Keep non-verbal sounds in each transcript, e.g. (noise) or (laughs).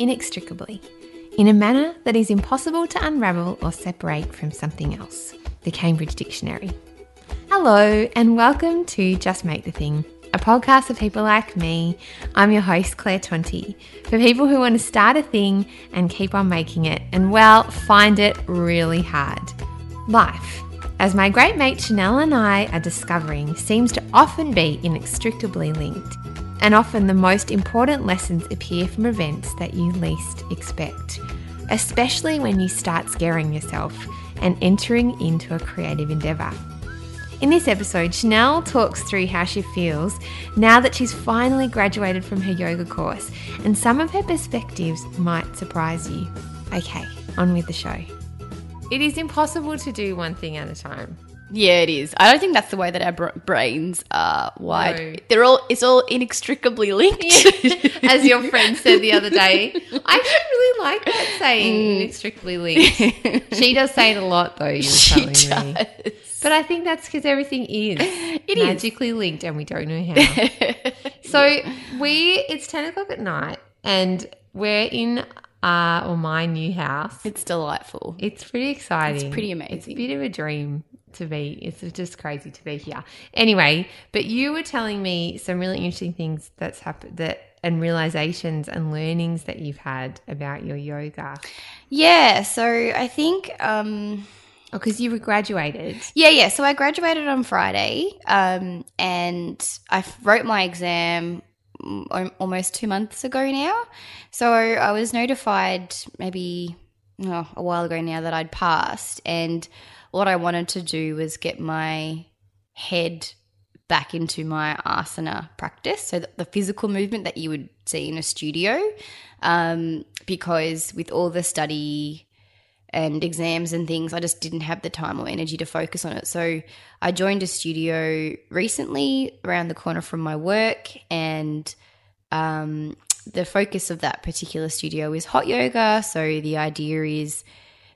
inextricably, in a manner that is impossible to unravel or separate from something else. The Cambridge Dictionary. Hello, and welcome to Just Make the Thing, a podcast for people like me. I'm your host, Claire Tonti, for people who want to start a thing and keep on making it, and well, find it really hard. Life, as my great mate Chanel and I are discovering, seems to often be inextricably linked and often the most important lessons appear from events that you least expect, especially when you start scaring yourself and entering into a creative endeavour. In this episode, Chanel talks through how she feels now that she's finally graduated from her yoga course, and some of her perspectives might surprise you. Okay, on with the show. It is impossible to do one thing at a time. Yeah, it is. I don't think that's the way that our br- brains are wired. No. They're all it's all inextricably linked. (laughs) As your friend said the other day, I actually really like that saying, mm. inextricably linked. She does say it a lot, though. You (laughs) she telling me. does. But I think that's because everything is (laughs) It is. magically linked, and we don't know how. so we, it's ten o'clock at night, and we're in uh, or my new house. It's delightful. It's pretty exciting. It's pretty amazing. It's a bit of a dream to be. It's just crazy to be here. Anyway, but you were telling me some really interesting things that's happened that and realizations and learnings that you've had about your yoga. Yeah, so I think um Because you were graduated. yeah, yeah. So I graduated on Friday, um, and I wrote my exam almost two months ago now. So I was notified maybe oh, a while ago now that I'd passed, and what I wanted to do was get my head back into my asana practice, so the, physical movement that you would see in a studio, um, because with all the study and exams and things, I just didn't have the time or energy to focus on it. So I joined a studio recently around the corner from my work, and um, the focus of that particular studio is hot yoga. So the idea is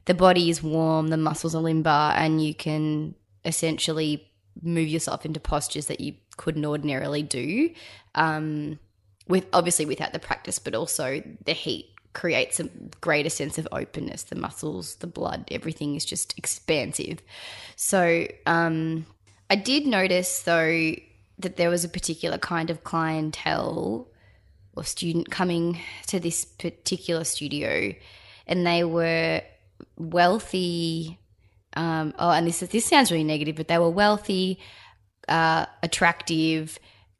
the body is warm, the muscles are limber, and you can essentially move yourself into postures that you couldn't ordinarily do. Um, with obviously without the practice, but also the heat creates a greater sense of openness. The muscles, the blood, everything is just expansive. So um, I did notice though that there was a particular kind of clientele or student coming to this particular studio, and they were wealthy. Um, oh, and this this sounds really negative, but they were wealthy, uh, attractive,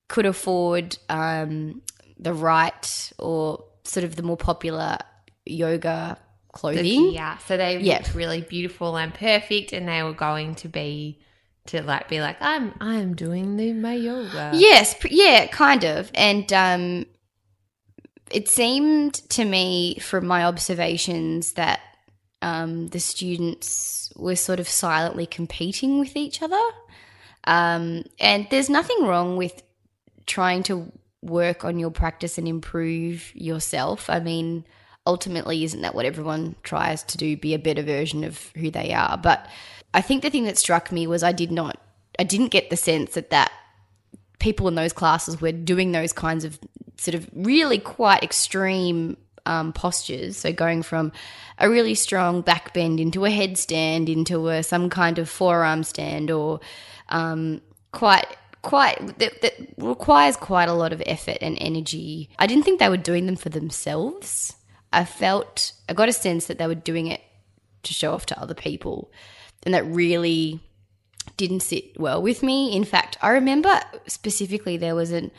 could afford um, the right or sort of the more popular yoga clothing. Yeah. So they Yeah. looked really beautiful and perfect, and they were going to be to like be like, I'm I'm doing the my yoga. Yes, yeah, kind of. And um, it seemed to me from my observations that um, the students were sort of silently competing with each other. Um, and there's nothing wrong with trying to work on your practice and improve yourself. I mean, ultimately, isn't that what everyone tries to do? Be a better version of who they are. But I think the thing that struck me was I did not, I didn't get the sense that that people in those classes were doing those kinds of sort of really quite extreme um, postures. So going from a really strong back bend into a headstand, into a some kind of forearm stand, or um, quite quite that, that requires quite a lot of effort and energy. I didn't think they were doing them for themselves. I felt I got a sense that they were doing it to show off to other people, and that really didn't sit well with me. In fact, I remember specifically there was an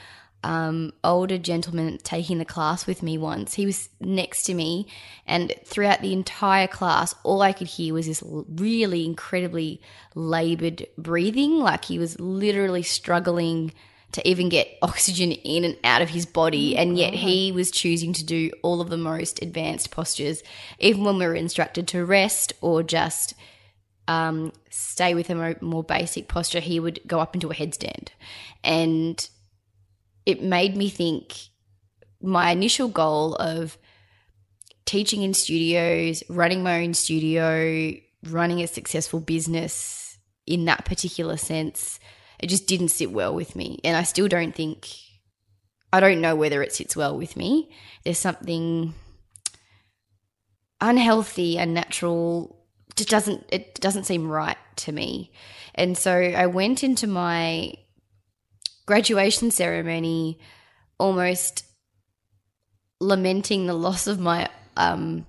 um, older gentleman taking the class with me once. He was next to me, and throughout the entire class, all I could hear was this really incredibly labored breathing. Like he was literally struggling to even get (laughs) oxygen in and out of his body, and yet he was choosing to do all of the most advanced postures, even when we were instructed to rest or just um, stay with a more, more basic posture, he would go up into a headstand. And it made me think my initial goal of teaching in studios, running my own studio, running a successful business in that particular sense, it just didn't sit well with me. And I still don't think, I don't know whether it sits well with me. There's something unhealthy, unnatural. Just doesn't it doesn't seem right to me. And so I went into my graduation ceremony almost lamenting the loss of my um,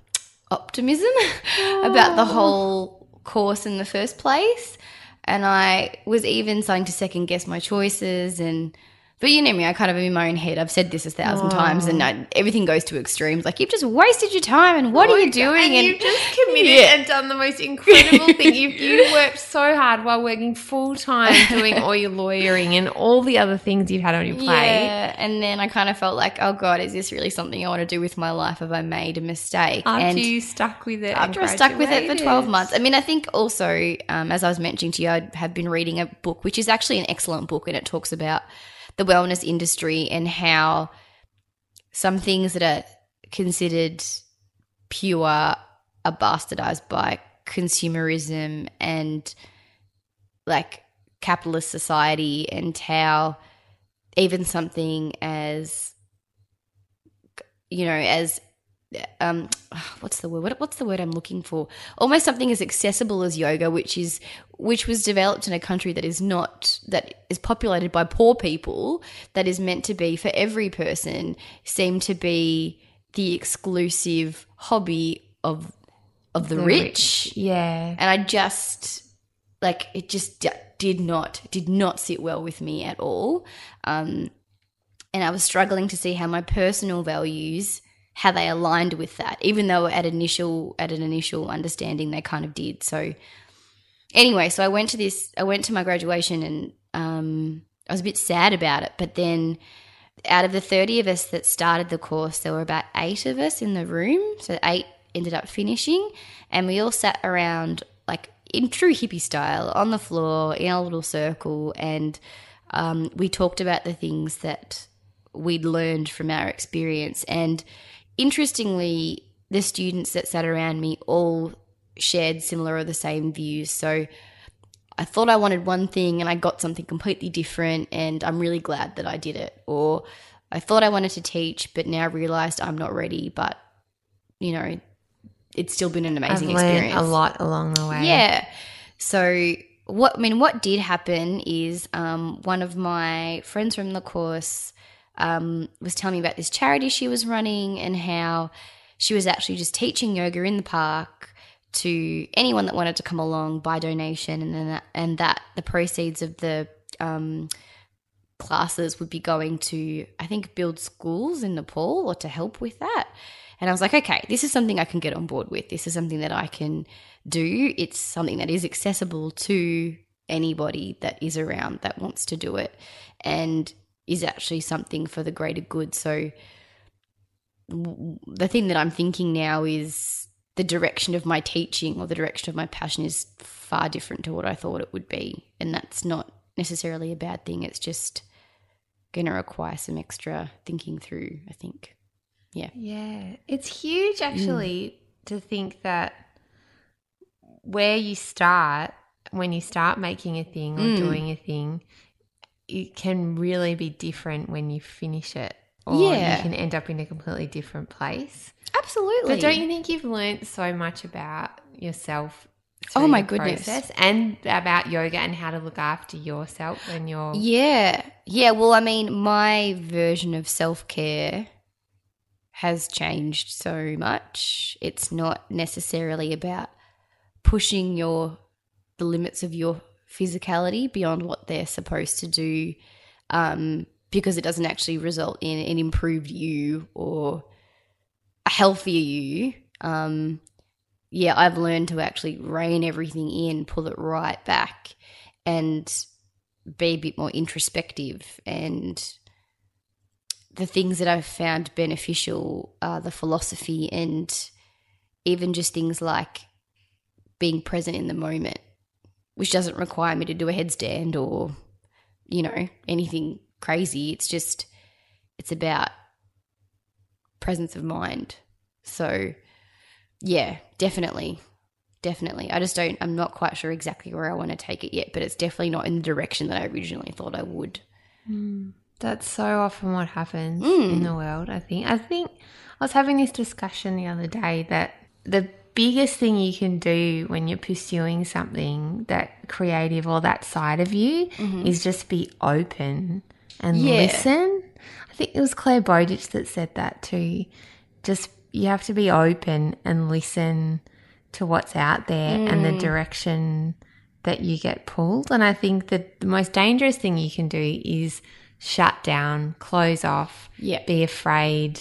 optimism (laughs) about the whole course in the first place. And I was even starting to second guess my choices and but you know me, I kind of am in my own head. I've said this a thousand times, and I, everything goes to extremes. Like you've just wasted your time, and what are you doing? And, you've just committed yeah. and done the most incredible thing. You've (laughs) you worked so hard while working full time, doing all your lawyering and all the other things you've had on your plate. Yeah, and then I kind of felt like, oh god, is this really something I want to do with my life? Have I made a mistake? After and you stuck with it, after I stuck with it for twelve months. I mean, I think also, um, as I was mentioning to you, I have been reading a book, which is actually an excellent book, and it talks about the wellness industry and how some things that are considered pure are bastardized by consumerism and like capitalist society and how even something as you know as um (sighs) what's the word what, what's the word i'm looking for almost something as accessible as yoga which is which was developed in a country that is not that is populated by poor people that is meant to be for every person seem to be the exclusive hobby of of the, the rich. rich. yeah and i just like it just d- did not did not sit well with me at all um and i was struggling to see how my personal values how they aligned with that, even though at initial at an initial understanding they kind of did. So anyway, so I went to this, I went to my graduation, and um, I was a bit sad about it. But then, out of the thirty of us that started the course, there were about eight of us in the room. So eight ended up finishing, and we all sat around like in true hippie style on the floor in a little circle, and um, we talked about the things that we'd learned from our experience and interestingly, the students that sat around me all shared similar or the same views. So I thought I wanted one thing and I got something completely different, and I'm really glad that I did it. Or I thought I wanted to teach, but now realized I'm not ready. But you know, it's still been an amazing I've experience. A lot along the way. Yeah. So what I mean, what did happen is um, one of my friends from the course um, was telling me about this charity she was running and how she was actually just teaching yoga in the park to anyone that wanted to come along by donation, and then that, and that the proceeds of the um, classes would be going to I think build schools in Nepal or to help with that. And I was like, okay, this is something I can get on board with. This is something that I can do. It's something that is accessible to anybody that is around that wants to do it. And is actually something for the greater good. So the thing that I'm thinking now is the direction of my teaching or the direction of my passion is far different to what I thought it would be. And that's not necessarily a bad thing. It's just going to require some extra thinking through, I think. Yeah. Yeah. It's huge actually mm. to think that where you start, when you start making a thing or mm. doing a thing, it can really be different when you finish it. Or yeah. you can end up in a completely different place. Absolutely. But don't you think you've learned so much about yourself oh my goodness and about yoga and how to look after yourself when you're yeah yeah well i mean my version of self-care has changed so much it's not necessarily about pushing your the limits of your physicality beyond what they're supposed to do um, because it doesn't actually result in an improved you or a healthier you. Um, yeah, I've learned to actually rein everything in, pull it right back, and be a bit more introspective. And the things that I've found beneficial are the philosophy and even just things like being present in the moment which doesn't require me to do a headstand or, you know, anything crazy. It's just, it's about presence of mind. So, yeah, definitely. Definitely. I just don't, I'm not quite sure exactly where I want to take it yet, but it's definitely not in the direction that I originally thought I would. Mm, that's so often what happens mm. in the world, I think. I think I was having this discussion the other day that the biggest thing you can do when you're pursuing something that creative or that side of you mm-hmm. is just be open and Yeah. listen. I think it was Clare Bowditch that said that too. Just you have to be open and listen to what's out there and the mm. direction that you get pulled. And I think that the most dangerous thing you can do is shut down, close off, Yeah. be afraid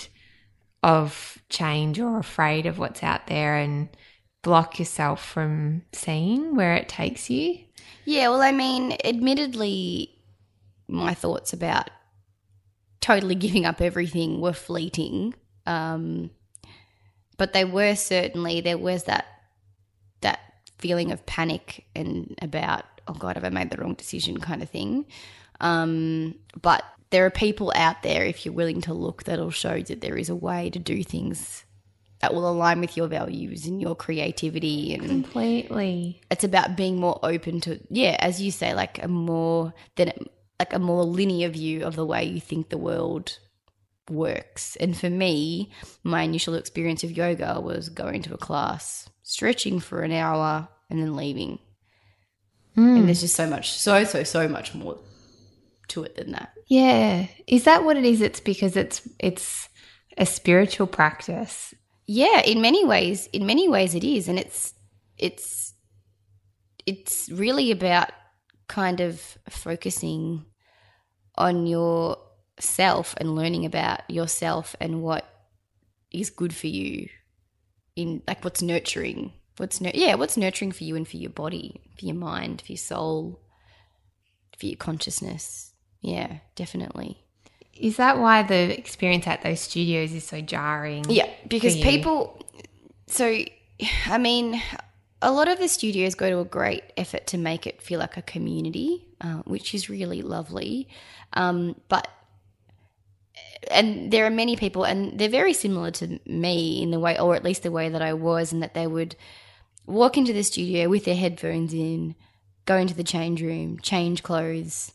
of change or afraid of what's out there and block yourself from seeing where it takes you. Yeah, well, I mean, admittedly, my thoughts about totally giving up everything were fleeting. Um, but they were certainly there was that that feeling of panic and about oh god, have I made the wrong decision kind of thing. Um, but there are people out there, if you're willing to look, that'll show that there is a way to do things that will align with your values and your creativity and Completely. it's about being more open to yeah as you say like a more than like a more linear view of the way you think the world works. And for me my initial experience of yoga was going to a class stretching for an hour and then leaving. And hmm. there's just so much so so so much more to it than that Yeah. Is that what it is? It's because it's it's a spiritual practice. Yeah, in many ways, in many ways it is, and it's it's it's really about kind of focusing on yourself and learning about yourself and what is good for you in like what's nurturing what's nur- yeah what's nurturing for you and for your body for your mind for your soul for your consciousness yeah definitely Is that why the experience at those studios is so jarring? Yeah, because people. So, I mean, a lot of the studios go to a great effort to make it feel like a community, uh, which is really lovely. Um, but, and there are many people, and they're very similar to me in the way, or at least the way that I was, and that they would walk into the studio with their headphones in, go into the change room, change clothes,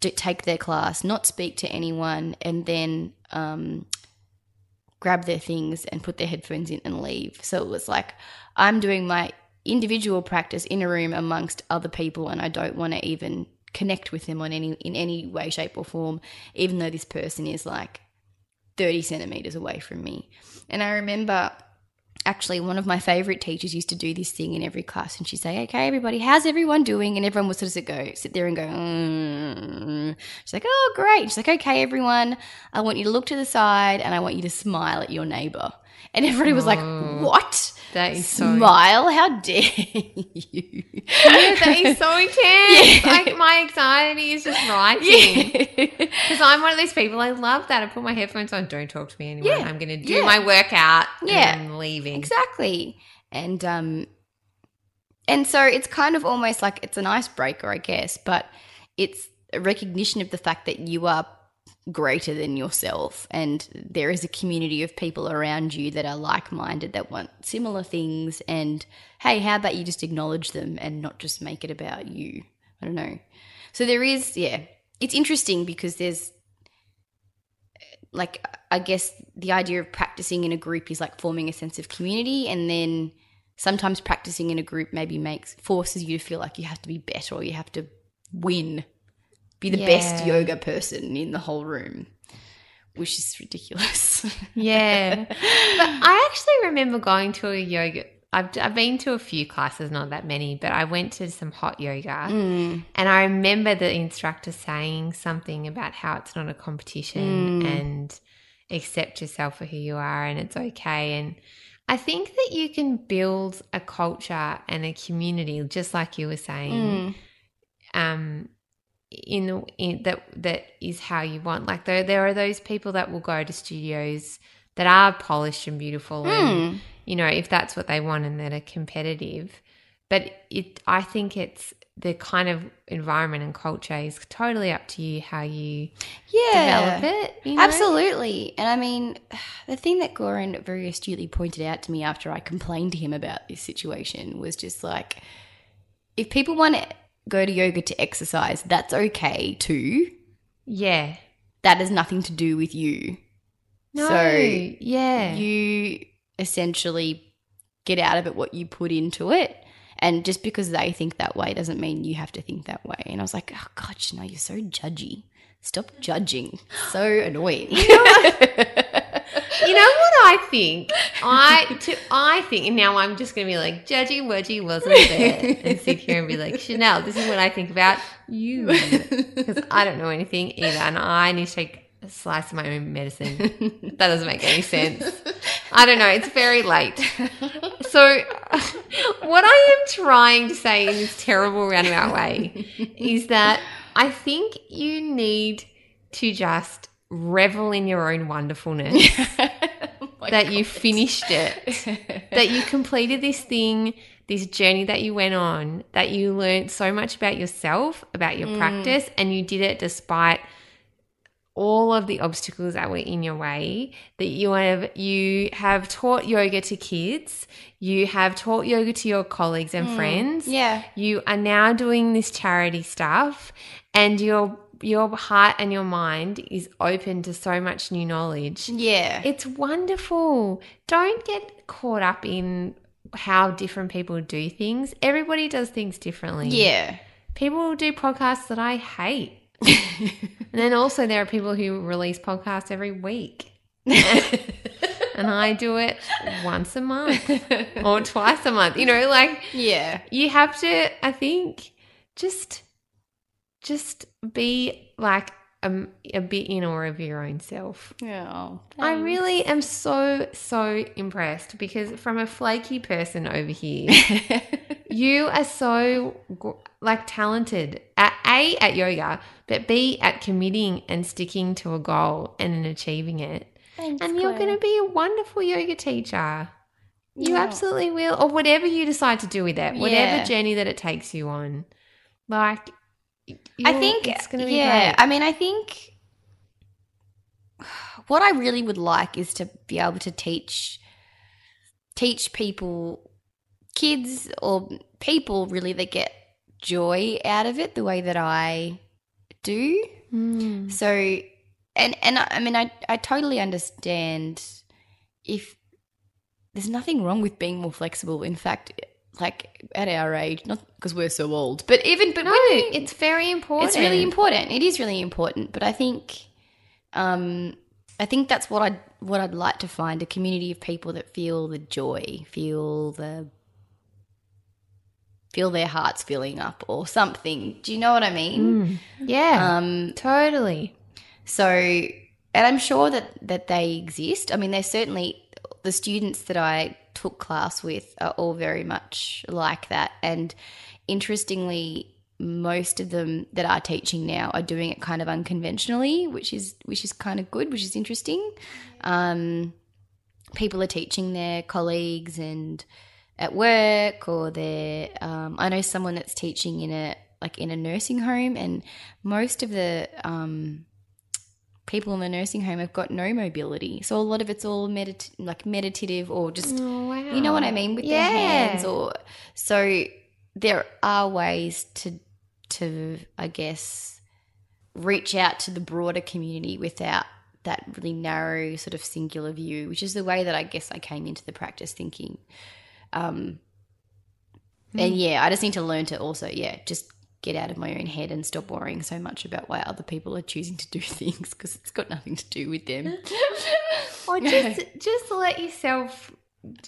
take their class, not speak to anyone, and then um, grab their things and put their headphones in and leave. So it was like I'm doing my individual practice in a room amongst other people, and I don't want to even connect with them on any in any way, shape, or form, even though this person is like 30 centimeters away from me. And I remember actually one of my favorite teachers used to do this thing in every class and she'd say okay everybody how's everyone doing? And everyone would sort of go sit there and go mm. she's like oh great. She's like okay everyone i want you to look to the side and i want you to smile at your neighbor and everybody was like what That is so smile how dare you Yeah, that is so intense. (laughs) Like my anxiety is just writing. Because (laughs) I'm one of those people. I love that. I put my headphones on. Don't talk to me anymore. Yeah. I'm going to do Yeah. my workout. Yeah. And I'm leaving. Exactly. And um and so it's kind of almost like it's an icebreaker, I guess, but it's a recognition of the fact that you are greater than yourself and there is a community of people around you that are like-minded that want similar things and hey, how about you just acknowledge them and not just make it about you. I don't know. So there is yeah, it's interesting because there's like I guess the idea of practicing in a group is like forming a sense of community and then sometimes practicing in a group maybe makes forces you to feel like you have to be better or you have to win be the best yoga person in the whole room which is ridiculous (laughs) Yeah. but I actually remember going to a yoga. I've, I've been to a few classes, not that many, but I went to some hot yoga. Mm. And I remember the instructor saying something about how it's not a competition and accept yourself for who you are and it's okay. And I think that you can build a culture and a community, just like you were saying, um, in the in that that is how you want. Like there, there are those people that will go to studios that are polished and beautiful, and hmm. you know if that's what they want and that are competitive. But it, I think it's the kind of environment and culture is totally up to you how you yeah develop it. You know? Absolutely. And I mean, (sighs) the thing that Goran very astutely pointed out to me after I complained to him about this situation was just like, if people want to go to yoga to exercise, that's okay too. Yeah. That has nothing to do with you. No. So, yeah. You essentially get out of it what you put into it. And just because they think that way doesn't mean you have to think that way. And I was like, oh God, you know, you're so judgy. Stop judging. So annoying. (laughs) You know what I think? I to I think and now I'm just gonna be like judgy wudgy wasn't there and sit here and be like Chanel, this is what I think about you because I don't know anything either, and I need to take a slice of my own medicine. That doesn't make any sense. I don't know. It's very late. So, what I am trying to say in this terrible roundabout way is that I think you need to just revel in your own wonderfulness. (laughs) (laughs) Oh that you finished it, (laughs) that you completed this thing, this journey that you went on, that you learned so much about yourself, about your mm. practice, and you did it despite all of the obstacles that were in your way that you have you have taught yoga to kids you have taught yoga to your colleagues and mm. friends. Yeah. you are now doing this charity stuff and your your heart and your mind is open to so much new knowledge Yeah. it's wonderful. Don't get caught up in how different people do things. Everybody does things differently. yeah. People do podcasts that I hate. (laughs) and then also there are people who release podcasts every week. (laughs) and I do it once a month or twice a month. You know, like Yeah. you have to i think just just be like a, a bit in awe of your own self Yeah. i really am so so impressed because from a flaky person over here (laughs) you are so like talented at a at yoga but b at committing and sticking to a goal and achieving it Thanks, and you're going to be a wonderful yoga teacher you Yeah. absolutely will, or whatever you decide to do with it, whatever Yeah. journey that it takes you on. Like, I think it's going to be yeah. great. I mean, I think what I really would like is to be able to teach teach people, kids or people really that get joy out of it the way that I do. Mm. So, and and I I mean, I I totally understand if there's nothing wrong with being more flexible. In fact, like at our age, not because we're so old, but even but No, it's very important. it's really important. It is really important. But I think, um, I think that's what I what I'd like to find a community of people that feel the joy, feel the feel their hearts filling up or something. Do you know what I mean? Mm. Yeah, Um, totally. so, and I'm sure that that they exist. I mean, there's certainly the students that I took class with are all very much like that. And interestingly, most of them that are teaching now are doing it kind of unconventionally, which is which is kind of good, which is interesting. Um, people are teaching their colleagues and at work, or they're. Um, I know someone that's teaching in a like in a nursing home, and most of the um, people in the nursing home have got no mobility. So a lot of it's all medit- like meditative or just Oh, wow. you know what I mean with yeah. their hands or so there are ways to to I guess reach out to the broader community without that really narrow sort of singular view, which is the way that I guess I came into the practice thinking. Um and yeah, I just need to learn to also, yeah, just get out of my own head and stop worrying so much about why other people are choosing to do (laughs) things because it's got nothing to do with them. (laughs) Or (laughs) just just let yourself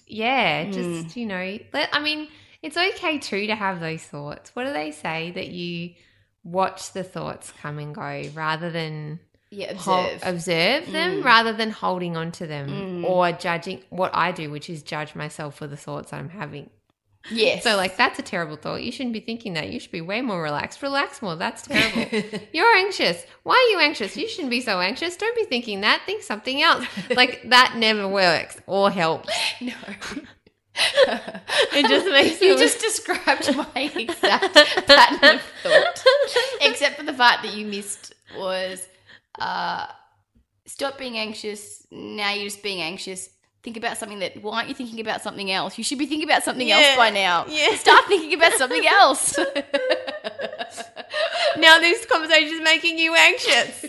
yeah, just Mm. you know, let I mean, it's okay too to have those thoughts. What do they say that you watch the thoughts come and go rather than yeah, observe. observe them Mm. rather than holding on to them Mm. or judging what I do, which is judge myself for the thoughts I'm having. Yes. So, like, that's a terrible thought. You shouldn't be thinking that. You should be way more relaxed. Relax more. That's terrible. (laughs) You're anxious. Why are you anxious? You shouldn't be so anxious. Don't be thinking that. Think something else. Like, (laughs) that never works or helps. no. (laughs) It just makes you just described my exact pattern of thought, except for the part that you missed was uh, stop being anxious. Now you're just being anxious. Think about something that. Why aren't you thinking about something else? You should be thinking about something Yeah. else by now. Yeah. Start thinking about something (laughs) else. now this conversation is making you anxious.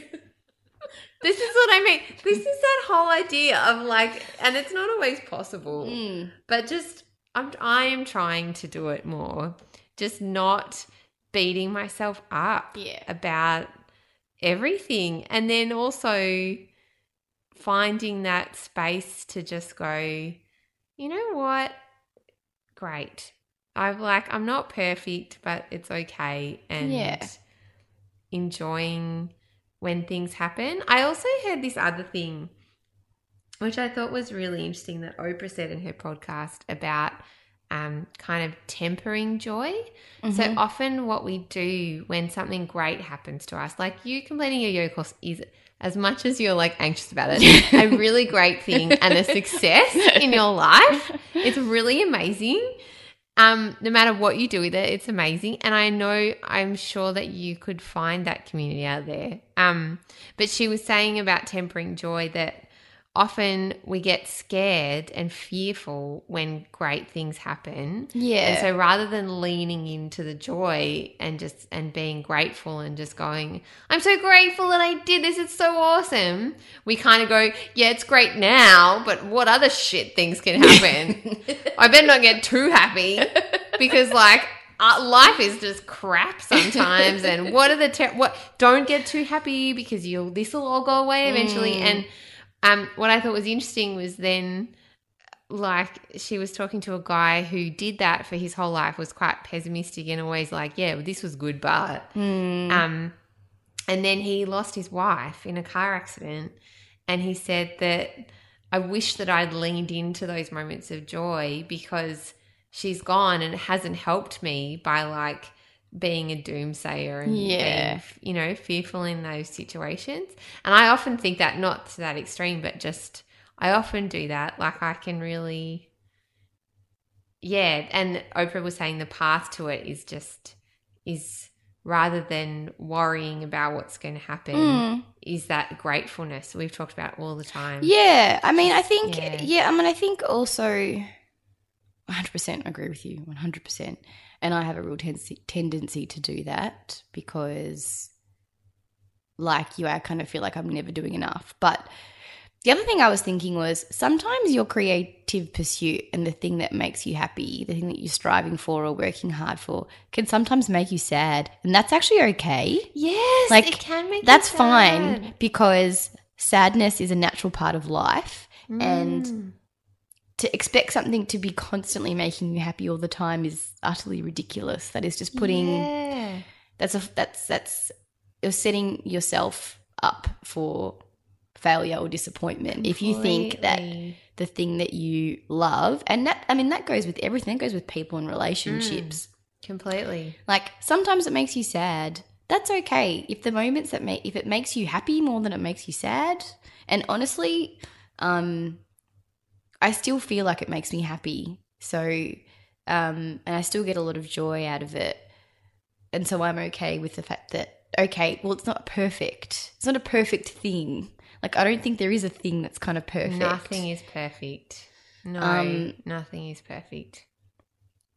This is what I mean. This is that whole idea of like, and it's not always possible, Mm. but just I'm I am trying to do it more. Just not beating myself up Yeah. about everything. And then also finding that space to just go, you know what? Great. I'm like, I'm not perfect, but it's okay. And Yeah. enjoying when things happen. I also heard this other thing, which I thought was really interesting that Oprah said in her podcast about um, kind of tempering joy. So Mhm. often, what we do when something great happens to us, like you completing your yoga course, is as much as you're like anxious about it, (laughs) a really great thing and a success in your (laughs) life. It's really amazing. Um, no matter what you do with it, it's amazing. And I know I'm sure that you could find that community out there. Um, but she was saying about tempering joy that often we get scared and fearful when great things happen. Yeah. And so rather than leaning into the joy and just and being grateful and just going, I'm so grateful that I did this, it's so awesome. We kind of go, yeah, it's great now, but what other shit things can (laughs) happen? I better not get too happy (laughs) because like uh, life is just crap sometimes and what are the ter- what don't get too happy because you'll this will all go away eventually Mm. and um what I thought was interesting was then like she was talking to a guy who did that for his whole life was quite pessimistic and always like yeah well, this was good but Mm. um and then he lost his wife in a car accident and he said that I wish that I'd leaned into those moments of joy because she's gone and it hasn't helped me by like being a doomsayer and Yeah. being, you know, fearful in those situations. And I often think that not to that extreme, but just I often do that. Like I can really, yeah. And Oprah was saying the path to it is just is rather than worrying about what's going to happen, Mm. is that gratefulness we've talked about all the time. Yeah, I mean, I think, Yeah. yeah. I mean, I think also 100% agree with you, 100%. And I have a real tendency, tendency to do that because, like you, I kind of feel like I'm never doing enough. But the other thing I was thinking was sometimes your creative pursuit and the thing that makes you happy, the thing that you're striving for or working hard for, can sometimes make you sad. And that's actually okay. Yes, Like, it can make you That's fine because sadness is a natural part of life. And Mm. To expect something to be constantly making you happy all the time is utterly ridiculous. That is just putting Yeah. that's a that's that's you're setting yourself up for failure or disappointment if you think that the thing that you love and that I mean that goes with everything, that goes with people and relationships. completely. Like sometimes it makes you sad. That's okay. If the moments that make if it makes you happy more than it makes you sad, and honestly, um, I still feel like it makes me happy. So, um, and I still get a lot of joy out of it, and so I'm okay with the fact that okay, well, it's not perfect. It's not a perfect thing. Like I don't think there is a thing that's kind of perfect. Nothing is perfect. No, Um, nothing is perfect.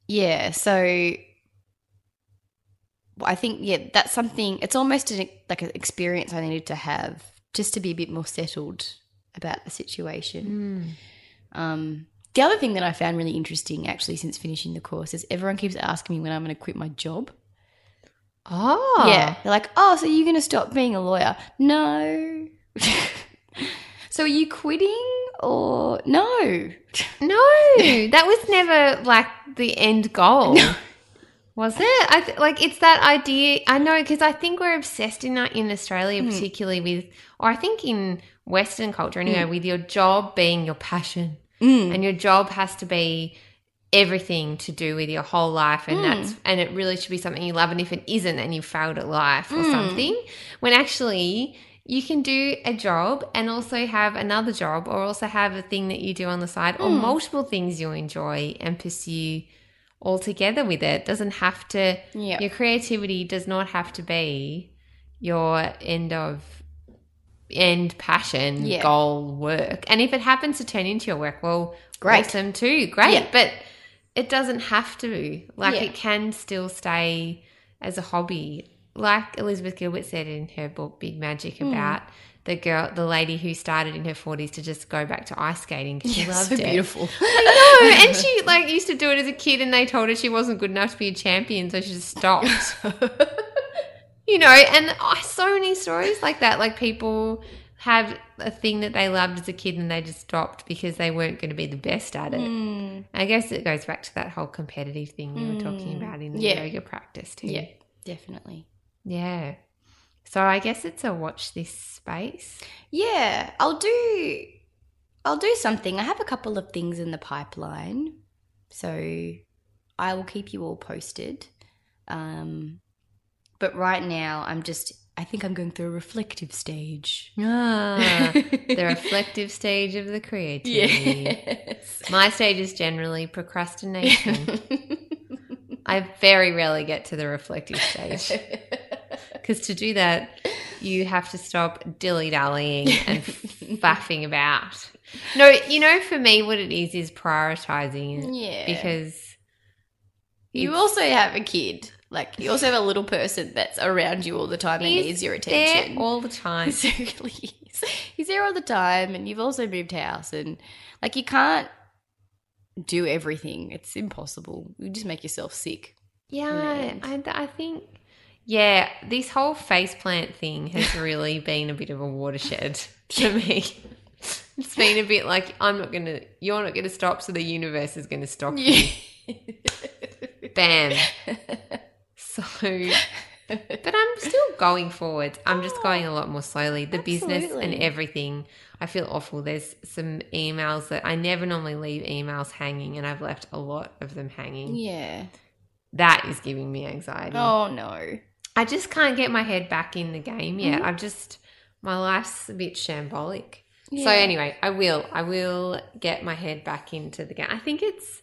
Yeah, so I think yeah, that's something. It's almost an, like an experience I needed to have just to be a bit more settled about the situation. Mm. Um, the other thing that I found really interesting, actually, since finishing the course, is everyone keeps asking me when I'm going to quit my job. Oh, Yeah, they're like, "Oh, so you're going to stop being a lawyer?" No. (laughs) so are you quitting or no? (laughs) No, that was never like the end goal. Was it? I th- like it's that idea. I know because I think we're obsessed in that in Australia, Hmm. particularly with, or I think in Western culture anyway, with your job being your passion, Mm. and your job has to be everything to do with your whole life, and Mm. that's and it really should be something you love. And if it isn't, then you failed at life or Mm. something. When actually. You can do a job and also have another job, or also have a thing that you do on the side, or Mm. multiple things you enjoy and pursue all together with it. Doesn't have to Yeah. your creativity does not have to be your end of end passion Yeah. goal work and if it happens to turn into your work well Great. awesome too great Yeah. but it doesn't have to like Yeah. it can still stay as a hobby like elizabeth gilbert said in her book big magic Hmm. about the girl, the lady who started in her forties to just go back to ice skating because she Yeah, loved so it. beautiful. (laughs) I know, and she like used to do it as a kid, and they told her she wasn't good enough to be a champion, so she just stopped. (laughs) you know, and oh, so many stories like that. Like people have a thing that they loved as a kid, and they just stopped because they weren't going to be the best at it. Mm, I guess it goes back to that whole competitive thing you were talking Mm. about in the Yeah. yoga practice too. yeah, definitely. Yeah. So I guess it's a watch this space. Yeah, I'll do. I'll do something. I have a couple of things in the pipeline, so I will keep you all posted. Um, but right now, I'm just. I think I'm going through a reflective stage. Ah, the (laughs) reflective stage of the creativity. yes. My stage is generally procrastination. I very rarely get to the reflective stage (laughs) because to do that, you have to stop dilly dallying and (laughs) faffing about. No, you know, for me, what it is is prioritizing it yeah, because you also have a kid. Like you also have a little person that's around you all the time and He's needs your attention there all the time. (laughs) So he's, he's there all the time, and you've also moved house, and like you can't do everything. It's impossible. You just make yourself sick. Yeah, I, I think, yeah, this whole faceplant thing has (laughs) really been a bit of a watershed to me. (laughs) It's been a bit like, I'm not going to, you're not going to stop, so the universe is going to stop you. Bam. So, (laughs) but I'm still going forward. I'm just going a lot more slowly. The business and everything, I feel awful. There's some emails that I never normally leave emails hanging, and I've left a lot of them hanging. yeah. That is giving me anxiety. Oh no. I just can't get my head back in the game yet. Mhm. I've just my life's a bit shambolic. So anyway, I will. I will get my head back into the game. I think it's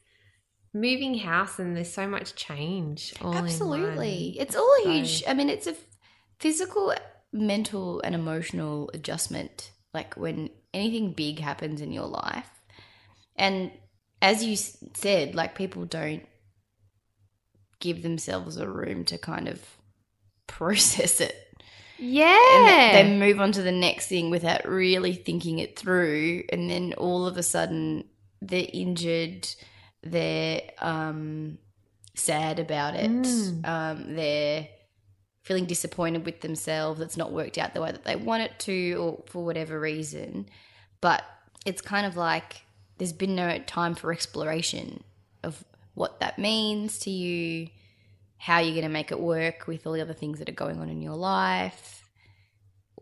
moving house and there's so much change. All Absolutely. It's all a So- huge, I mean, it's a physical, mental, and emotional adjustment. Like when anything big happens in your life. And as you said, like people don't give themselves a room to kind of (laughs) process it. Yeah. They move on to the next thing without really thinking it through. And then all of a sudden, they're injured, they're um, sad about it, Mm. um, they're feeling disappointed with themselves. It's not worked out the way that they want it to, or for whatever reason. But it's kind of like there's been no time for exploration of what that means to you, how you're going to make it work with all the other things that are going on in your life,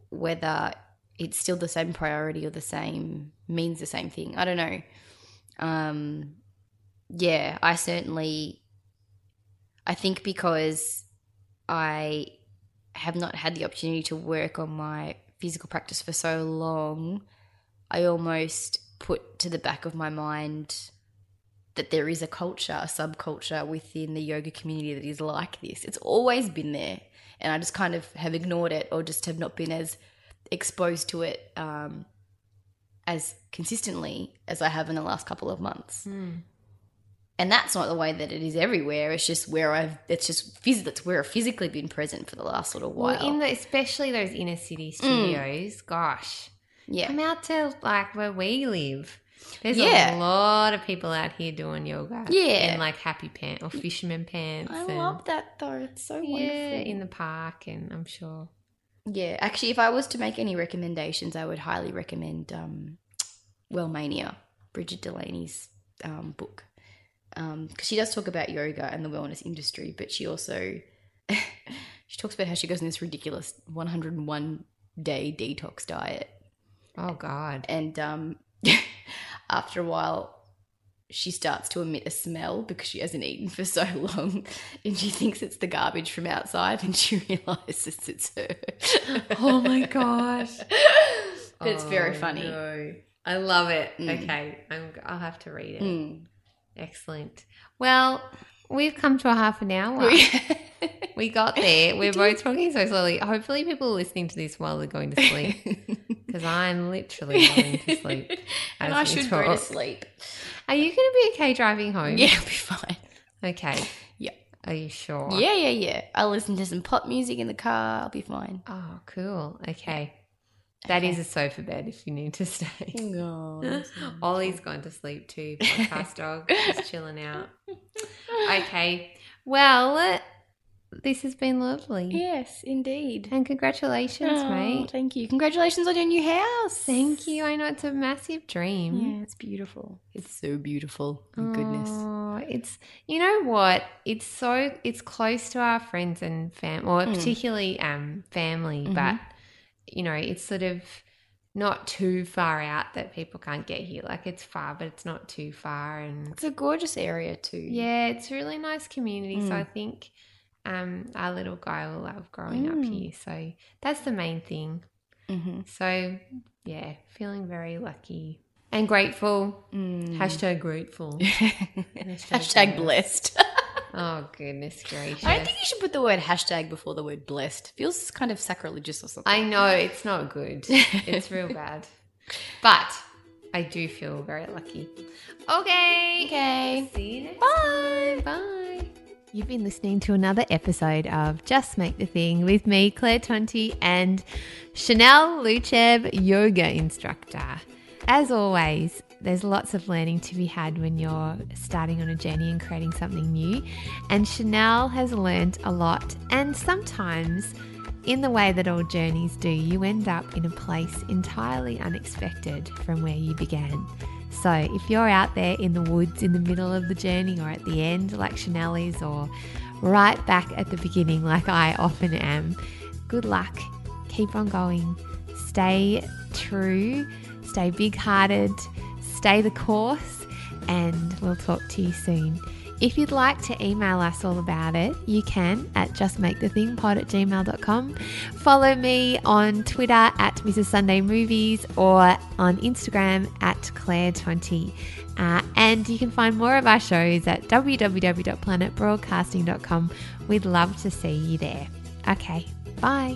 whether it's still the same priority or the same means the same thing. I don't know. Um, yeah, I certainly, I think because I have not had the opportunity to work on my physical practice for so long, I almost put to the back of my mind that there is a culture, a subculture within the yoga community that is like this. It's always been there. And I just kind of have ignored it or just have not been as exposed to it um, as consistently as I have in the last couple of months. Mm. And that's not the way that it is everywhere. It's just where I've, it's just, phys- that's where I've physically been present for the last little while. Well, in the, especially those inner city studios, gosh, yeah. come out to like where we live. There's Yeah. a lot of people out here doing yoga. Yeah. In like happy pants or fisherman pants. I love that though. It's so wonderful. Yeah, in the park, and I'm sure. Yeah, actually, if I was to make any recommendations, I would highly recommend um, Wellmania, Brigid Delaney's um, book, because she does talk about yoga and the wellness industry, but she also (laughs) she talks about how she goes on this ridiculous 101 day detox diet, Oh God. and um, (laughs) after a while. She starts to emit a smell because she hasn't eaten for so (laughs) long, and she thinks it's the garbage from outside, and she realizes it's her. Oh my gosh. but it's very Oh, funny. no. I love it. Mm. Okay, I'm, I'll have to read it. Mm. Excellent. Well, we've come to a half an hour. we (laughs) got there. (laughs) We're both talking so slowly. Hopefully, people are listening to this while they're going to sleep (laughs) because I'm literally going to sleep. and I should go to sleep. Are you going to be okay driving home? Yeah, I'll be fine. Okay. Yeah. Are you sure? Yeah, yeah, yeah. I'll listen to some pop music in the car. I'll be fine. Oh, cool. Okay. That is Okay. a sofa bed if you need to (laughs) stay. Oh, (laughs) Ollie's gone to sleep too. (laughs) Podcast dog, just chilling out. Okay, well, this has been lovely. Yes, indeed. And congratulations, Oh, mate. Thank you. Congratulations on your new house. Thank you. I know it's a massive dream. Yeah, it's beautiful. It's so beautiful. My goodness. Oh, it's you know what? It's so it's close to our friends and fam, or Mm. particularly um family, Mhm. but you know it's sort of not too far out that people can't get here. Like it's far, but it's not too far, and It's a gorgeous area too. yeah, it's a really nice community. So Mm. I think um our little guy will love growing up Mm. here. So that's the main thing. Mm-hmm. So yeah, feeling very lucky and grateful. Mm. Hashtag grateful. (laughs) hashtag blessed. Oh goodness gracious! I don't think you should put the word hashtag before the word blessed. Feels kind of sacrilegious or something. I know it's not good. It's real (laughs) bad. But I do feel very lucky. Okay. okay. See you next Bye. time. Bye. You've been listening to another episode of Just Make the Thing with me, Claire Tonti, and Chanel Luchev, yoga instructor. As always, there's lots of learning to be had when you're starting on a journey and creating something new. And Chanel has learned a lot. And sometimes, in the way that all journeys do, you end up in a place entirely unexpected from where you began. So, if you're out there in the woods in the middle of the journey or at the end, like Chanel is, or right back at the beginning, like I often am, good luck. Keep on going. Stay true, stay big hearted, stay the course, and we'll talk to you soon. If you'd like to email us all about it, you can at justmakethethingpod at gmail.com. Follow me on Twitter at Mrs. Sunday Movies or on Instagram at Claire Tonti. Uh, and you can find more of our shows at www.planetbroadcasting.com. We'd love to see you there. Okay, bye.